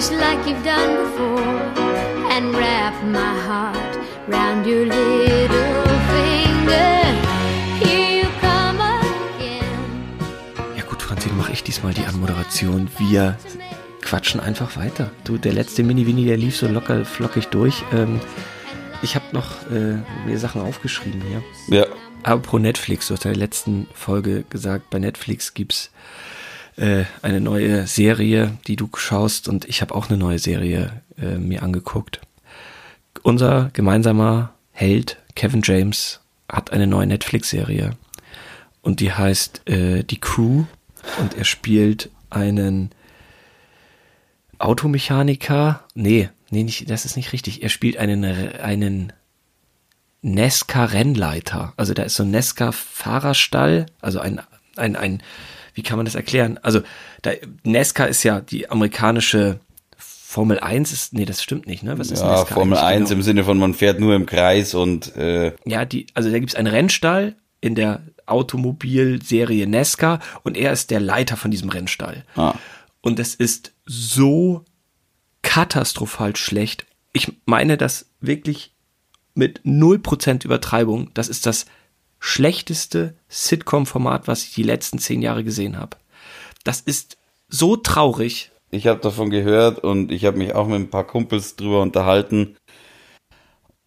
just like you've done before, and wrap my heart round your little finger. Here you come again. Ja gut, Franzin, mache ich diesmal die Anmoderation. Wir quatschen einfach weiter. Du, der letzte Mini-Winnie, der lief so locker flockig durch. Ähm, ich habe noch äh, mir Sachen aufgeschrieben hier. Ja. Apropos Netflix, du hast in der letzten Folge gesagt, bei Netflix gibt's äh, eine neue Serie, die du schaust und ich habe auch eine neue Serie äh, mir angeguckt. Unser gemeinsamer Held Kevin James hat eine neue Netflix-Serie und die heißt äh, Die Crew und er spielt einen Automechaniker. Nee, nee, nicht, das ist nicht richtig. Er spielt einen, einen Nesca-Rennleiter. Also da ist so ein Nesca-Fahrerstall, also ein, ein, ein, wie kann man das erklären? Also da, Nesca ist ja die amerikanische Formel 1 ist, nee, das stimmt nicht, ne? Was ist Ja, Nesca Formel eigentlich 1 genau? im Sinne von man fährt nur im Kreis und äh, Ja, die, also da gibt's einen Rennstall in der Automobilserie Nesca und er ist der Leiter von diesem Rennstall. ah, Und es ist so katastrophal schlecht. Ich meine das wirklich mit 0% Übertreibung. Das ist das schlechteste Sitcom-Format, was ich die letzten zehn Jahre gesehen habe. Das ist so traurig. ich habe davon gehört und ich habe mich auch mit ein paar Kumpels drüber unterhalten.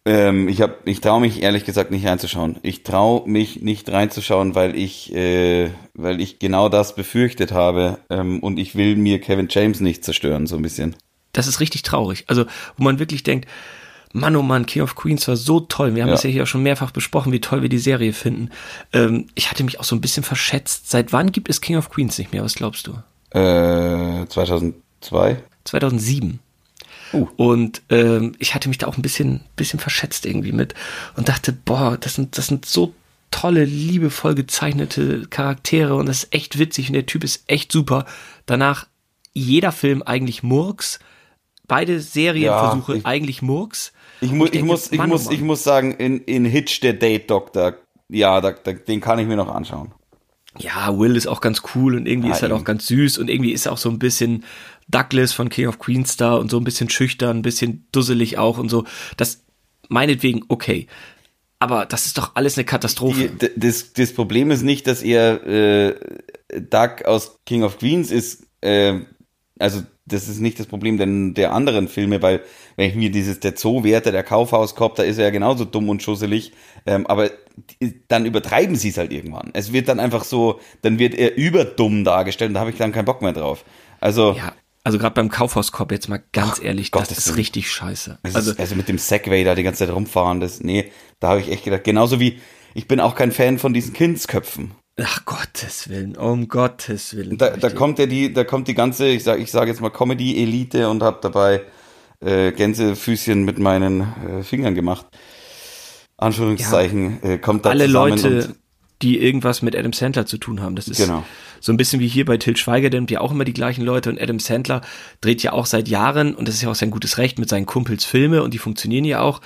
Ähm, ich ich traue mich ehrlich gesagt nicht reinzuschauen. Ich traue mich nicht reinzuschauen, weil ich, äh, weil ich genau das befürchtet habe ähm, und ich will mir Kevin James nicht zerstören, so ein bisschen. Das ist richtig traurig. Also, wo man wirklich denkt, Mann, oh Mann, King of Queens war so toll. Wir haben Ja. es ja hier auch schon mehrfach besprochen, wie toll wir die Serie finden. Ähm, ich hatte mich auch so ein bisschen verschätzt. Seit wann gibt es King of Queens nicht mehr? Was glaubst du? Äh, 2002? 2007. Uh. Und ähm, ich hatte mich da auch ein bisschen, bisschen verschätzt irgendwie mit und dachte, boah, das sind, das sind so tolle, liebevoll gezeichnete Charaktere und das ist echt witzig und der Typ ist echt super. Danach jeder Film eigentlich Murks, beide Serienversuche ich- eigentlich Murks. Ich, mu ich, denke, muss, ich, Mann, oh muss, Mann. ich muss sagen, in, in Hitch, der Date Doctor, ja, da, da, den kann ich mir noch anschauen. Ja, Will ist auch ganz cool und irgendwie Ja, ist er eben. auch ganz süß und irgendwie ist er auch so ein bisschen Douglas von King of Queens da und so ein bisschen schüchtern, ein bisschen dusselig auch und so. Das meinetwegen okay. Aber das ist doch alles eine Katastrophe. Die, das, das Problem ist nicht, dass er äh, Doug aus King of Queens ist. Äh, also das ist nicht das Problem denn der anderen Filme, weil wenn ich mir dieses der Zoowärter, der Kaufhauskopf, da ist er ja genauso dumm und schusselig. Ähm, aber dann übertreiben sie es halt irgendwann. Es wird dann einfach so, dann wird er überdumm dargestellt und da habe ich dann keinen Bock mehr drauf. Also ja, also gerade beim Kaufhauskorb jetzt mal ganz ehrlich, das Gottes ist richtig scheiße. Also, Also also mit dem Segway da die ganze Zeit rumfahren, das, nee, da habe ich echt gedacht, genauso wie, ich bin auch kein Fan von diesen Kindsköpfen. Ach Gottes Willen, um Gottes Willen. Da, da kommt ja die, da kommt die ganze, ich sag, ich sage jetzt mal Comedy-Elite und habe dabei äh, Gänsefüßchen mit meinen äh, Fingern gemacht. Anführungszeichen, äh, kommt da alle Leute, die irgendwas mit Adam Sandler zu tun haben. Das ist Genau. so ein bisschen wie hier bei Till Schweiger, der nimmt ja auch immer die gleichen Leute und Adam Sandler dreht ja auch seit Jahren und das ist ja auch sein gutes Recht mit seinen Kumpels Filme und die funktionieren ja auch.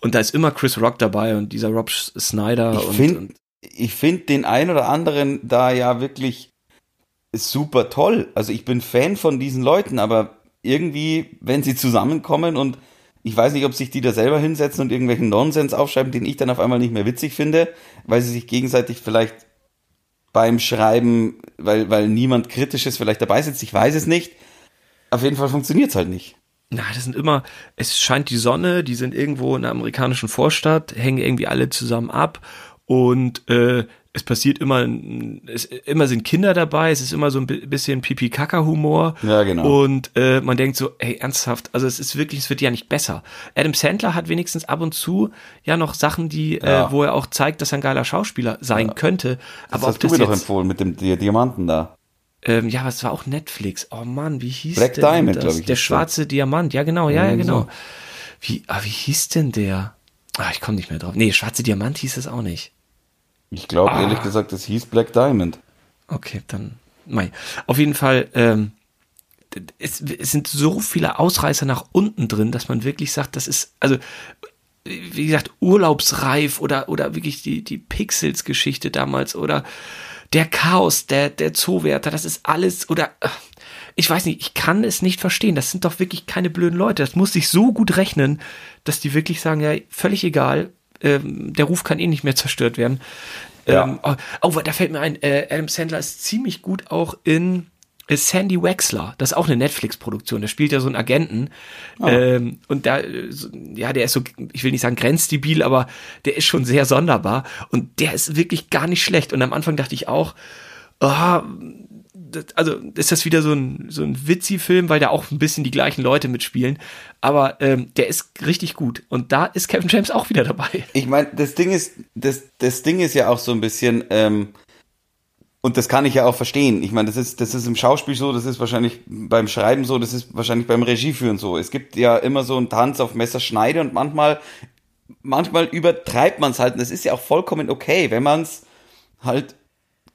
Und da ist immer Chris Rock dabei und dieser Rob Snyder ich finde, und ich finde den ein oder anderen da ja wirklich super toll. Also ich bin Fan von diesen Leuten, aber irgendwie, wenn sie zusammenkommen und ich weiß nicht, ob sich die da selber hinsetzen und irgendwelchen Nonsens aufschreiben, den ich dann auf einmal nicht mehr witzig finde, weil sie sich gegenseitig vielleicht beim Schreiben, weil, weil niemand Kritisches vielleicht dabei sitzt, ich weiß es nicht. Auf jeden Fall funktioniert's halt nicht. Na, das sind immer, es scheint die Sonne, die sind irgendwo in einer amerikanischen Vorstadt, hängen irgendwie alle zusammen ab und äh, es passiert immer, es, immer sind Kinder dabei, es ist immer so ein bi- bisschen Pipi-Kaka-Humor. Ja, genau. Und äh, man denkt so, hey, ernsthaft, also es ist wirklich, es wird ja nicht besser. Adam Sandler hat wenigstens ab und zu ja noch Sachen, die, Ja. äh, wo er auch zeigt, dass er ein geiler Schauspieler sein könnte. Das Aber ob hast du das mir doch empfohlen mit dem Di- Diamanten da. ähm, ja, aber es war auch Netflix. Oh Mann, wie hieß Black denn Diamond, das? ich, Der schwarze Diamant, ja genau, ja, ja, Irgendwie genau. so. Wie, ah, wie hieß denn der? Ah, ich komme nicht mehr drauf. Nee, schwarze Diamant hieß es auch nicht. Ich glaube Ah. ehrlich gesagt, das hieß Black Diamond. Okay, dann, mei. Auf jeden Fall, ähm, es, es sind so viele Ausreißer nach unten drin, dass man wirklich sagt, das ist, also wie gesagt, urlaubsreif oder, oder wirklich die, die Pixels-Geschichte damals oder der Chaos, der, der Zoowärter, das ist alles oder, äh, ich weiß nicht, ich kann es nicht verstehen. Das sind doch wirklich keine blöden Leute. Das muss sich so gut rechnen, dass die wirklich sagen, ja, völlig egal, ähm, der Ruf kann eh nicht mehr zerstört werden. Ja. Ähm, oh, oh, da fällt mir ein, äh, Adam Sandler ist ziemlich gut auch in ist Sandy Wexler. Das ist auch eine Netflix-Produktion. Der spielt ja so einen Agenten. Oh. Ähm, und da, ja, der ist so, ich will nicht sagen grenzdebil, aber der ist schon sehr sonderbar. Und der ist wirklich gar nicht schlecht. Und am Anfang dachte ich auch, oh, also ist das wieder so ein, so ein Witzi-Film, weil da auch ein bisschen die gleichen Leute mitspielen. Aber ähm, der ist richtig gut. Und da ist Kevin James auch wieder dabei. Ich meine, das Ding ist, das, das Ding ist ja auch so ein bisschen, ähm, und das kann ich ja auch verstehen. Ich meine, das ist, das ist im Schauspiel so, das ist wahrscheinlich beim Schreiben so, das ist wahrscheinlich beim Regieführen so. Es gibt ja immer so einen Tanz auf Messerschneide und manchmal, manchmal übertreibt man es halt. Und das ist ja auch vollkommen okay, wenn man es halt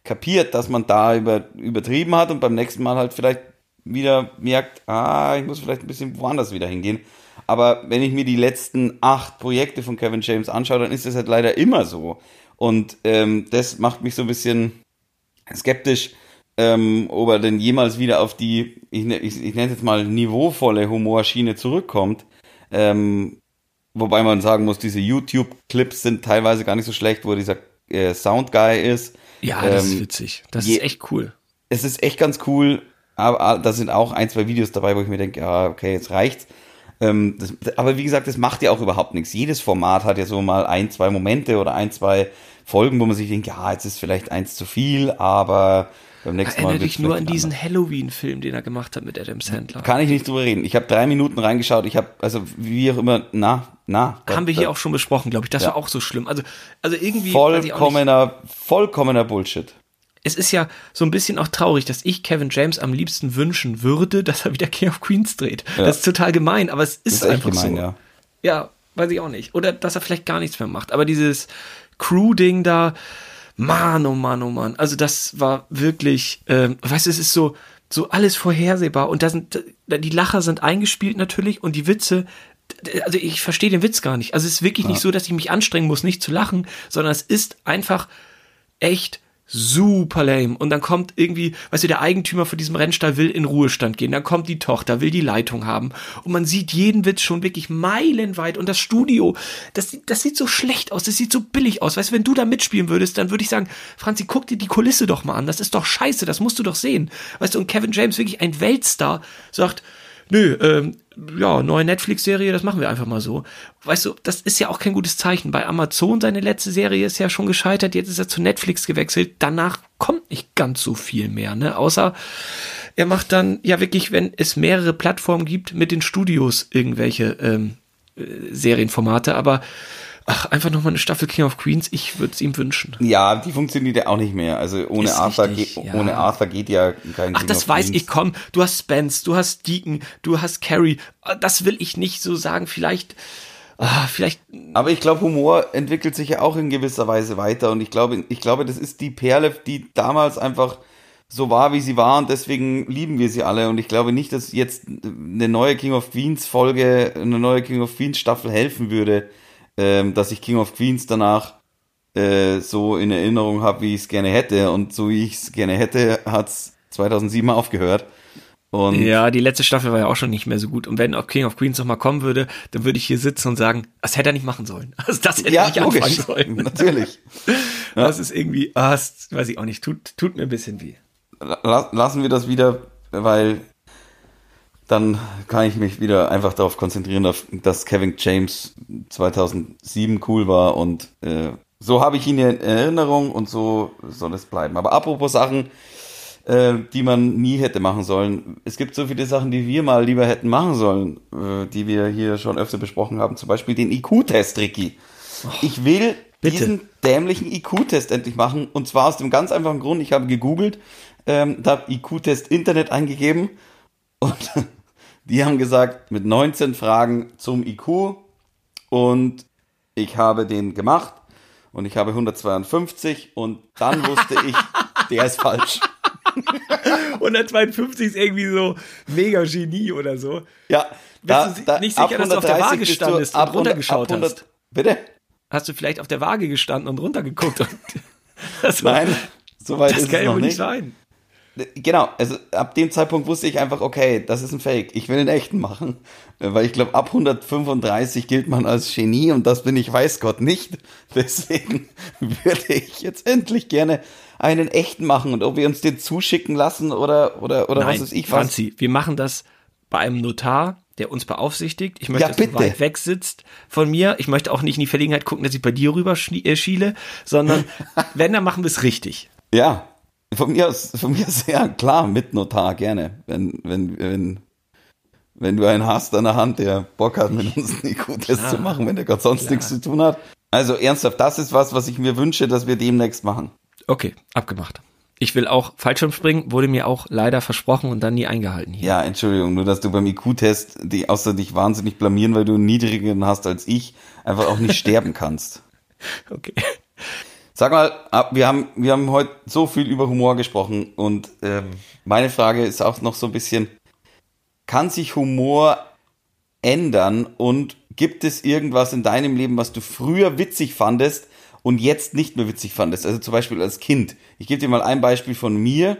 kapiert, dass man da über, übertrieben hat und beim nächsten Mal halt vielleicht wieder merkt, ah, ich muss vielleicht ein bisschen woanders wieder hingehen. Aber wenn ich mir die letzten acht Projekte von Kevin James anschaue, dann ist das halt leider immer so. Und ähm, das macht mich so ein bisschen skeptisch, ähm, ob er denn jemals wieder auf die, ich, ne, ich, ich nenne es jetzt mal niveauvolle Humorschiene zurückkommt. Ähm, wobei man sagen muss, diese YouTube-Clips sind teilweise gar nicht so schlecht, wo dieser äh, Soundguy ist. Ja, das ähm, ist witzig. Das je, ist echt cool. Es ist echt ganz cool, aber da sind auch ein, zwei Videos dabei, wo ich mir denke, ja, okay, jetzt reicht's. Ähm, das, aber wie gesagt, das macht ja auch überhaupt nichts. Jedes Format hat ja so mal ein, zwei Momente oder ein, zwei Folgen, wo man sich denkt, ja, jetzt ist vielleicht eins zu viel, aber beim nächsten Erinnere Mal. dich nur an diesen Halloween-Film, den er gemacht hat mit Adam Sandler. Kann ich nicht drüber reden. Ich habe drei Minuten reingeschaut. Ich habe, also wie auch immer, na, na. Haben wir hier auch schon besprochen, glaube ich. Das ja. war auch so schlimm. Also, also irgendwie. Vollkommener, vollkommener Bullshit. Es ist ja so ein bisschen auch traurig, dass ich Kevin James am liebsten wünschen würde, dass er wieder King of Queens dreht. Ja. Das ist total gemein, aber es ist, ist einfach gemein, so. Ja. ja, weiß ich auch nicht. Oder dass er vielleicht gar nichts mehr macht. Aber dieses Crew-Ding da, Mann, oh Mann, oh Mann. Also das war wirklich, ähm, weißt du, es ist so, so alles vorhersehbar und da sind, die Lacher sind eingespielt natürlich und die Witze, also ich verstehe den Witz gar nicht. Also es ist wirklich ja. nicht so, dass ich mich anstrengen muss, nicht zu lachen, sondern es ist einfach echt super lame. Und dann kommt irgendwie, weißt du, der Eigentümer von diesem Rennstall will in Ruhestand gehen. Dann kommt die Tochter, will die Leitung haben. Und man sieht jeden Witz schon wirklich meilenweit. Und das Studio, das, das sieht so schlecht aus. Das sieht so billig aus. Weißt du, wenn du da mitspielen würdest, dann würde ich sagen, Franzi, guck dir die Kulisse doch mal an. Das ist doch scheiße. Das musst du doch sehen. Weißt du, und Kevin James, wirklich ein Weltstar, sagt, nö, ähm, ja, neue Netflix-Serie, das machen wir einfach mal so. Weißt du, das ist ja auch kein gutes Zeichen. Bei Amazon, seine letzte Serie ist ja schon gescheitert, jetzt ist er zu Netflix gewechselt. Danach kommt nicht ganz so viel mehr, ne? Außer er macht dann ja wirklich, wenn es mehrere Plattformen gibt, mit den Studios irgendwelche ähm, äh, Serienformate, aber Ach, einfach nochmal eine Staffel King of Queens, ich würde es ihm wünschen. Ja, die funktioniert ja auch nicht mehr. Also ohne Ist Arthur, richtig, geht, ja. ohne Arthur geht ja kein Ach, King das weiß Queens. ich, komm. Du hast Spence, du hast Deacon, du hast Carrie. Das will ich nicht so sagen. Vielleicht, ah, vielleicht. Aber ich glaube, Humor entwickelt sich ja auch in gewisser Weise weiter. Und ich glaube, ich glaube, das ist die Perle, die damals einfach so war, wie sie war und deswegen lieben wir sie alle. Und ich glaube nicht, dass jetzt eine neue King of Queens Folge, eine neue King of Queens Staffel helfen würde, ähm, dass ich King of Queens danach äh, so in Erinnerung habe, wie ich es gerne hätte. Und so wie ich es gerne hätte, hat es 2007 aufgehört. Und ja, die letzte Staffel war ja auch schon nicht mehr so gut. Und wenn auch King of Queens nochmal kommen würde, dann würde ich hier sitzen und sagen, das hätte er nicht machen sollen. Also das hätte ja, er nicht logisch. anfangen sollen. Natürlich. Ja. Das ist irgendwie, ah, das weiß ich auch nicht, tut, tut mir ein bisschen weh. Lassen wir das wieder, weil dann kann ich mich wieder einfach darauf konzentrieren, dass Kevin James 2007 cool war und äh, so habe ich ihn in Erinnerung und so soll es bleiben. Aber apropos Sachen, äh, die man nie hätte machen sollen. Es gibt so viele Sachen, die wir mal lieber hätten machen sollen, äh, die wir hier schon öfter besprochen haben. Zum Beispiel den IQ-Test, Ricky. Ich will bitte. diesen dämlichen IQ-Test endlich machen und zwar aus dem ganz einfachen Grund, ich habe gegoogelt, ähm, da IQ-Test Internet eingegeben und die haben gesagt, mit 19 Fragen zum IQ und ich habe den gemacht und ich habe 152 und dann wusste ich, der ist falsch. 152 ist irgendwie so mega Genie oder so. Ja, da, Bist du da, nicht sicher, dass du auf der Waage standest und runtergeschaut hast? Bitte? Hast du vielleicht auf der Waage gestanden und runtergeguckt? Und das Nein, soweit ist kann es noch nicht sein. Genau, also ab dem Zeitpunkt wusste ich einfach, okay, das ist ein Fake. Ich will einen echten machen. Weil ich glaube, ab 135 gilt man als Genie und das bin ich, weiß Gott, nicht. Deswegen würde ich jetzt endlich gerne einen echten machen und ob wir uns den zuschicken lassen oder, oder, oder Nein, was ist ich was. Franzi, wir machen das bei einem Notar, der uns beaufsichtigt. Ich möchte, Ja, dass du bitte. weit weg sitzt von mir. Ich möchte auch nicht in die Verlegenheit gucken, dass ich bei dir rüber äh, schiele, sondern wenn, dann machen wir es richtig. Ja, von mir aus, von mir aus, ja, klar, mit Notar, gerne. Wenn, wenn, wenn, wenn du einen hast an der Hand, der Bock hat, mit uns einen IQ-Test zu machen, wenn der Gott sonst Klar. nichts zu tun hat. Also ernsthaft, das ist was, was ich mir wünsche, dass wir demnächst machen. Okay, abgemacht. Ich will auch Fallschirmspringen, wurde mir auch leider versprochen und dann nie eingehalten hier. Ja, Entschuldigung, nur dass du beim IQ-Test, die außer dich wahnsinnig blamieren, weil du einen niedrigeren hast als ich, einfach auch nicht sterben kannst. Okay. Sag mal, ab- wir haben, wir haben heute so viel über Humor gesprochen und ähm, meine Frage ist auch noch so ein bisschen, kann sich Humor ändern und gibt es irgendwas in deinem Leben, was du früher witzig fandest und jetzt nicht mehr witzig fandest? Also zum Beispiel als Kind. Ich gebe dir mal ein Beispiel von mir,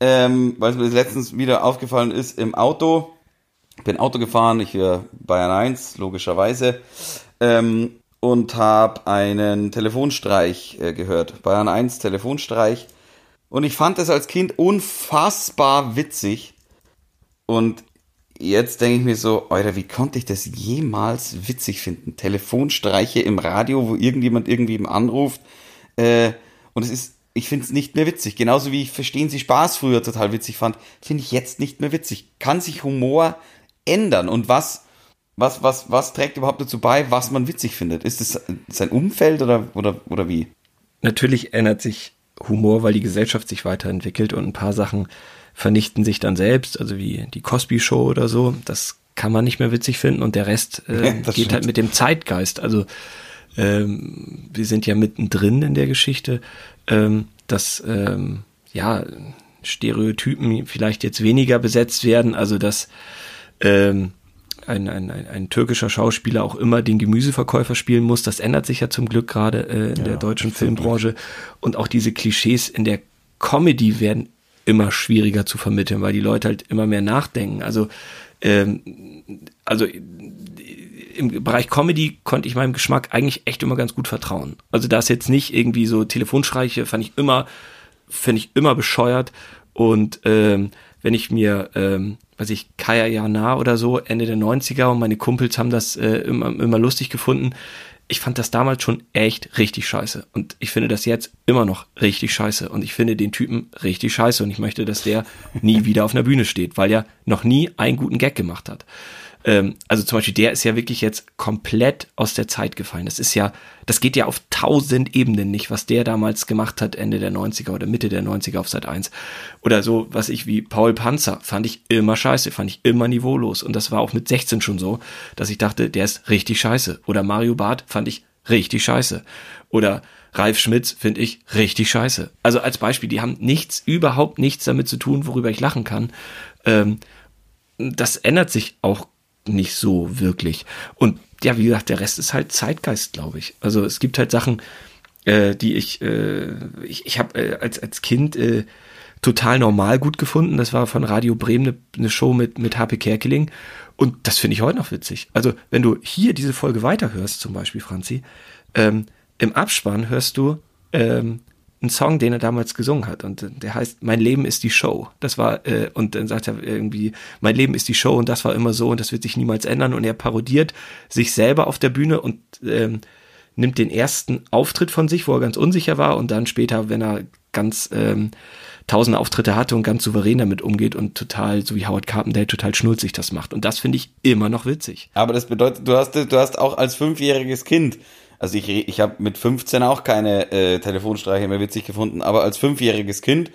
ähm, weil es mir letztens wieder aufgefallen ist im Auto. Ich bin Auto gefahren, ich höre Bayern 1, logischerweise. Ähm, und habe einen Telefonstreich äh, gehört. Bayern 1 Telefonstreich. Und ich fand das als Kind unfassbar witzig. Und jetzt denke ich mir so, Alter, wie konnte ich das jemals witzig finden? Telefonstreiche im Radio, wo irgendjemand irgendwem anruft. Äh, und es ist, ich finde es nicht mehr witzig. Genauso wie ich Verstehen Sie Spaß früher total witzig fand, finde ich jetzt nicht mehr witzig. Kann sich Humor ändern? Und was was, was, was trägt überhaupt dazu bei, was man witzig findet? Ist es sein Umfeld oder, oder, oder wie? Natürlich ändert sich Humor, weil die Gesellschaft sich weiterentwickelt und ein paar Sachen vernichten sich dann selbst, also wie die Cosby Show oder so. Das kann man nicht mehr witzig finden und der Rest äh, Ja, geht das stimmt. halt mit dem Zeitgeist. Also ähm, wir sind ja mittendrin in der Geschichte, ähm, dass ähm, ja Stereotypen vielleicht jetzt weniger besetzt werden, also dass ähm, ein, ein, ein, ein türkischer Schauspieler auch immer den Gemüseverkäufer spielen muss. Das ändert sich ja zum Glück gerade äh, in der deutschen Filmbranche. Und auch diese Klischees in der Comedy werden immer schwieriger zu vermitteln, weil die Leute halt immer mehr nachdenken. Also, ähm, also im Bereich Comedy konnte ich meinem Geschmack eigentlich echt immer ganz gut vertrauen. Also da ist jetzt nicht irgendwie so Telefonstreiche, fand ich immer, finde ich immer bescheuert. Und ähm, wenn ich mir, ähm, weiß ich, Kaya Jana oder so, Ende der 90er und meine Kumpels haben das äh, immer, immer lustig gefunden. Ich fand das damals schon echt richtig scheiße. Und ich finde das jetzt immer noch richtig scheiße. Und ich finde den Typen richtig scheiße. Und ich möchte, dass der nie wieder auf einer Bühne steht, weil er noch nie einen guten Gag gemacht hat. Ähm, also zum Beispiel, der ist ja wirklich jetzt komplett aus der Zeit gefallen. Das ist ja, das geht ja auf tausend Ebenen nicht, was der damals gemacht hat, Ende der 90er oder Mitte der 90er auf Sat 1. Oder so, was ich wie Paul Panzer, fand ich immer scheiße, fand ich immer niveaulos. Und das war auch mit 16 schon so, dass ich dachte, der ist richtig scheiße. Oder Mario Barth fand ich richtig scheiße. Oder Ralf Schmitz finde ich richtig scheiße. Also als Beispiel, die haben nichts, überhaupt nichts damit zu tun, worüber ich lachen kann. Ähm, das ändert sich auch nicht so wirklich. Und ja, wie gesagt, der Rest ist halt Zeitgeist, glaube ich. Also es gibt halt Sachen, äh, die ich, äh, ich, ich habe äh, als, als Kind äh, total normal gut gefunden. Das war von Radio Bremen eine, eine Show mit, mit HP Kerkeling. Und das finde ich heute noch witzig. Also, wenn du hier diese Folge weiterhörst, zum Beispiel, Franzi, ähm, im Abspann hörst du ähm, einen Song, den er damals gesungen hat. Und äh, der heißt Mein Leben ist die Show. Das war, äh, und dann sagt er irgendwie, mein Leben ist die Show und das war immer so und das wird sich niemals ändern. Und er parodiert sich selber auf der Bühne und ähm, nimmt den ersten Auftritt von sich, wo er ganz unsicher war, und dann später, wenn er ganz ähm, tausende Auftritte hatte und ganz souverän damit umgeht und total, so wie Howard Carpendale, total schnulzig das macht. Und das finde ich immer noch witzig. Aber das bedeutet, du hast, du hast auch als fünfjähriges Kind, also ich, ich habe mit 15 auch keine äh, Telefonstreiche mehr witzig gefunden, aber als fünfjähriges Kind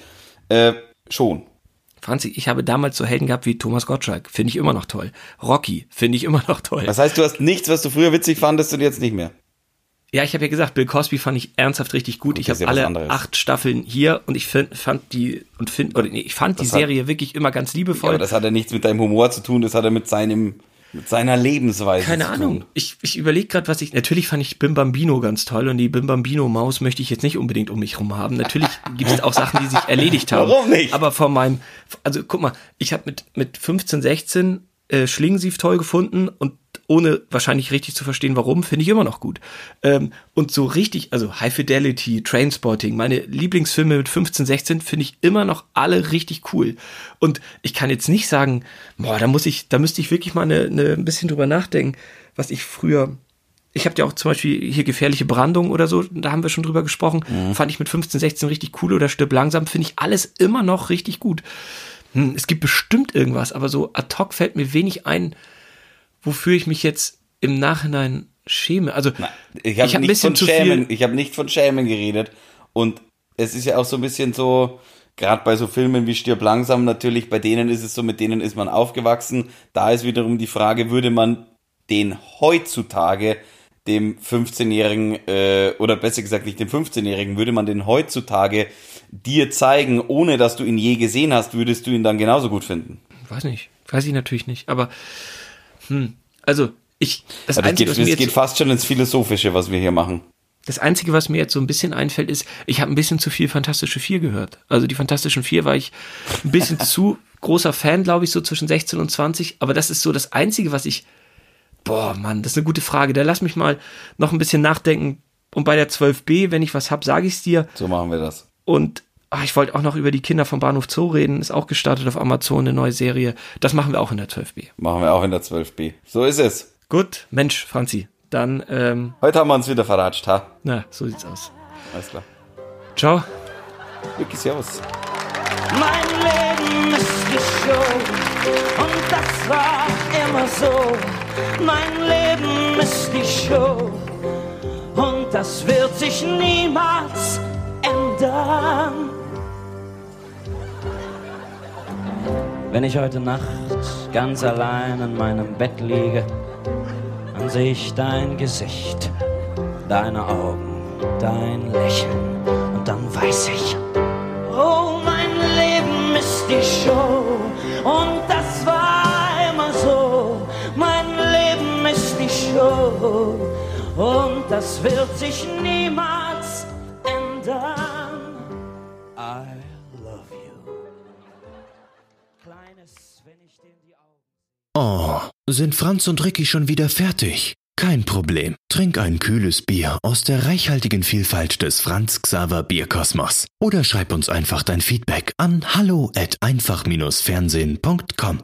äh, schon. Franzi, ich habe damals so Helden gehabt wie Thomas Gottschalk, finde ich immer noch toll. Rocky, finde ich immer noch toll. Das heißt, du hast nichts, was du früher witzig fandest und jetzt nicht mehr. Ja, ich habe ja gesagt, Bill Cosby fand ich ernsthaft richtig gut. Gut, ich habe ja alle anderes. acht Staffeln hier und ich find, fand die und find oder nee, ich fand die Das hat- Serie wirklich immer ganz Ja, liebevoll. aber das hat ja nichts mit deinem Humor zu tun, das hat ja mit seinem Mit seiner Lebensweise. Keine Ahnung. Ich, ich überlege gerade, was ich. Natürlich fand ich Bim Bambino ganz toll und die Bim Bambino Maus möchte ich jetzt nicht unbedingt um mich rum haben. Natürlich gibt es auch Sachen, die sich erledigt haben. Warum nicht? Aber von meinem, also guck mal, ich habe mit mit 15, 16 äh, Schlingensief toll gefunden und ohne wahrscheinlich richtig zu verstehen, warum, finde ich immer noch gut. Ähm, und so richtig, also High Fidelity, Trainspotting, meine Lieblingsfilme mit 15, 16 finde ich immer noch alle richtig cool. Und ich kann jetzt nicht sagen, boah, da muss ich, da müsste ich wirklich mal eine, eine, ein bisschen drüber nachdenken, was ich früher ich habe ja auch zum Beispiel hier gefährliche Brandung oder so, da haben wir schon drüber gesprochen. Fand ich mit 15, 16 richtig cool oder stirb langsam, finde ich alles immer noch richtig gut. Hm, es gibt bestimmt irgendwas, aber so ad hoc fällt mir wenig ein, wofür ich mich jetzt im Nachhinein schäme. Also Na, ich habe hab ein nicht bisschen zu Schämen, viel. ich habe nicht von Schämen geredet. Und es ist ja auch so ein bisschen so, gerade bei so Filmen wie Stirb langsam natürlich, bei denen ist es so, mit denen ist man aufgewachsen. Da ist wiederum die Frage, würde man den heutzutage dem 15-Jährigen, äh, oder besser gesagt nicht dem 15-Jährigen, würde man den heutzutage dir zeigen, ohne dass du ihn je gesehen hast, würdest du ihn dann genauso gut finden. Weiß nicht, weiß ich natürlich nicht, aber hm, also ich das Also es einzige, geht, was mir es geht fast schon ins Philosophische, was wir hier machen. Das Einzige, was mir jetzt so ein bisschen einfällt, ist, ich habe ein bisschen zu viel Fantastische Vier gehört. Also die Fantastischen Vier war ich ein bisschen zu großer Fan, glaube ich, so zwischen 16 und 20. Aber das ist so das Einzige, was ich. Boah, Mann, das ist eine gute Frage. Da lass mich mal noch ein bisschen nachdenken. Und bei der 12b, wenn ich was hab, sage ich's dir. So machen wir das. Und ah, ich wollte auch noch über die Kinder vom Bahnhof Zoo reden. Ist auch gestartet auf Amazon, eine neue Serie. Das machen wir auch in der 12b. Machen wir auch in der 12b. So ist es. Gut, Mensch, Franzi. Dann, ähm, Heute haben wir uns wieder verratscht, ha? na, so sieht's aus. Alles klar. Ciao. Vicky, servus. Mein Leben ist die Show und das war immer so. Mein Leben ist die Show und das wird sich niemals ändern. Wenn ich heute Nacht ganz allein in meinem Bett liege, dann sehe ich dein Gesicht, deine Augen, dein Lächeln und dann weiß ich, Oh, mein Leben ist die Show und das war immer so. Mein Leben ist die Show und das wird sich niemals ändern. Oh, sind Franz und Ricky schon wieder fertig? Kein Problem. Trink ein kühles Bier aus der reichhaltigen Vielfalt des Franz Xaver Bierkosmos. Oder schreib uns einfach dein Feedback an hallo at einfach-fernsehen.com.